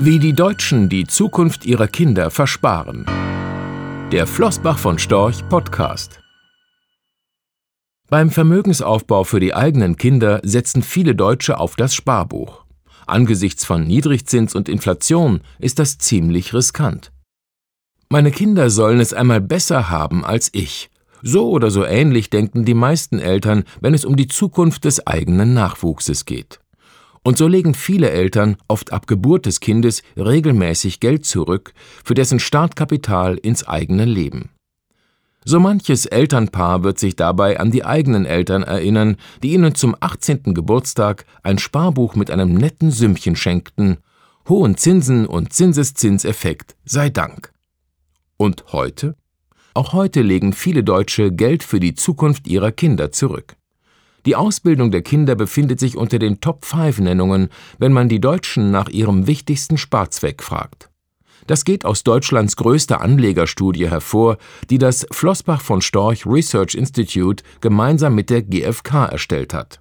Wie die Deutschen die Zukunft ihrer Kinder versparen. Der Flossbach von Storch Podcast. Beim Vermögensaufbau für die eigenen Kinder setzen viele Deutsche auf das Sparbuch. Angesichts von Niedrigzins und Inflation ist das ziemlich riskant. Meine Kinder sollen es einmal besser haben als ich. So oder so ähnlich denken die meisten Eltern, wenn es um die Zukunft des eigenen Nachwuchses geht. Und so legen viele Eltern, oft ab Geburt des Kindes, regelmäßig Geld zurück für dessen Startkapital ins eigene Leben. So manches Elternpaar wird sich dabei an die eigenen Eltern erinnern, die ihnen zum 18. Geburtstag ein Sparbuch mit einem netten Sümmchen schenkten, hohen Zinsen und Zinseszinseffekt sei Dank. Und heute? Auch heute legen viele Deutsche Geld für die Zukunft ihrer Kinder zurück. Die Ausbildung der Kinder befindet sich unter den Top-5-Nennungen, wenn man die Deutschen nach ihrem wichtigsten Sparzweck fragt. Das geht aus Deutschlands größter Anlegerstudie hervor, die das Flossbach von Storch Research Institute gemeinsam mit der GfK erstellt hat.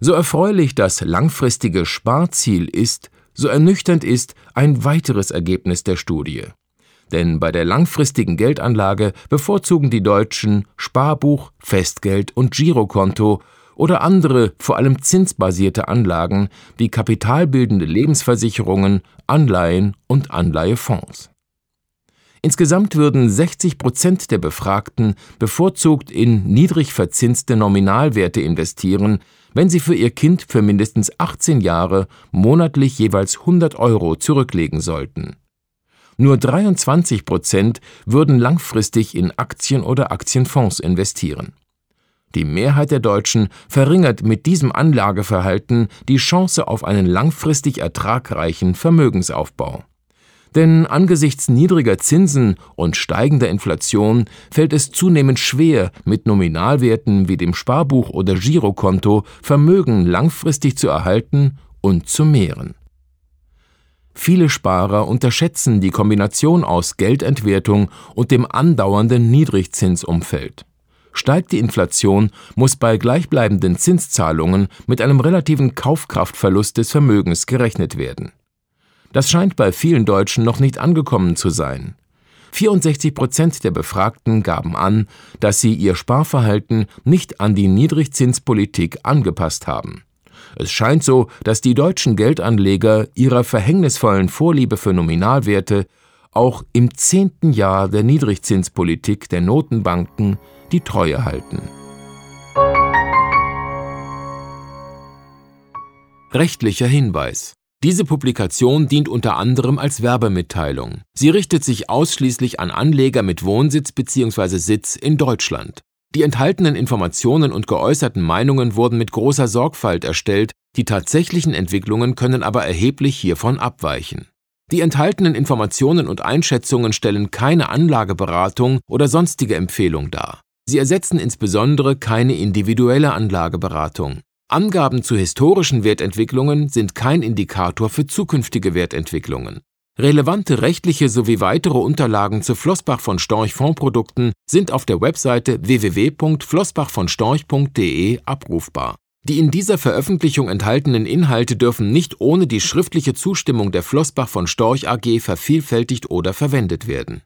So erfreulich das langfristige Sparziel ist, so ernüchternd ist ein weiteres Ergebnis der Studie. Denn bei der langfristigen Geldanlage bevorzugen die Deutschen Sparbuch, Festgeld und Girokonto oder andere, vor allem zinsbasierte Anlagen wie kapitalbildende Lebensversicherungen, Anleihen und Anleihefonds. Insgesamt würden 60 Prozent der Befragten bevorzugt in niedrig verzinste Nominalwerte investieren, wenn sie für ihr Kind für mindestens 18 Jahre monatlich jeweils 100 Euro zurücklegen sollten. Nur 23 Prozent würden langfristig in Aktien oder Aktienfonds investieren. Die Mehrheit der Deutschen verringert mit diesem Anlageverhalten die Chance auf einen langfristig ertragreichen Vermögensaufbau. Denn angesichts niedriger Zinsen und steigender Inflation fällt es zunehmend schwer, mit Nominalwerten wie dem Sparbuch oder Girokonto Vermögen langfristig zu erhalten und zu mehren. Viele Sparer unterschätzen die Kombination aus Geldentwertung und dem andauernden Niedrigzinsumfeld. Steigt die Inflation, muss bei gleichbleibenden Zinszahlungen mit einem relativen Kaufkraftverlust des Vermögens gerechnet werden. Das scheint bei vielen Deutschen noch nicht angekommen zu sein. 64 Prozent der Befragten gaben an, dass sie ihr Sparverhalten nicht an die Niedrigzinspolitik angepasst haben. Es scheint so, dass die deutschen Geldanleger ihrer verhängnisvollen Vorliebe für Nominalwerte auch im zehnten Jahr der Niedrigzinspolitik der Notenbanken die Treue halten. Rechtlicher Hinweis diese Publikation dient unter anderem als Werbemitteilung. Sie richtet sich ausschließlich an Anleger mit Wohnsitz bzw. Sitz in Deutschland. Die enthaltenen Informationen und geäußerten Meinungen wurden mit großer Sorgfalt erstellt, die tatsächlichen Entwicklungen können aber erheblich hiervon abweichen. Die enthaltenen Informationen und Einschätzungen stellen keine Anlageberatung oder sonstige Empfehlung dar. Sie ersetzen insbesondere keine individuelle Anlageberatung. Angaben zu historischen Wertentwicklungen sind kein Indikator für zukünftige Wertentwicklungen. Relevante rechtliche sowie weitere Unterlagen zu Flossbach von Storch Fondsprodukten sind auf der Webseite www.flossbachvonstorch.de abrufbar. Die in dieser Veröffentlichung enthaltenen Inhalte dürfen nicht ohne die schriftliche Zustimmung der Flossbach von Storch AG vervielfältigt oder verwendet werden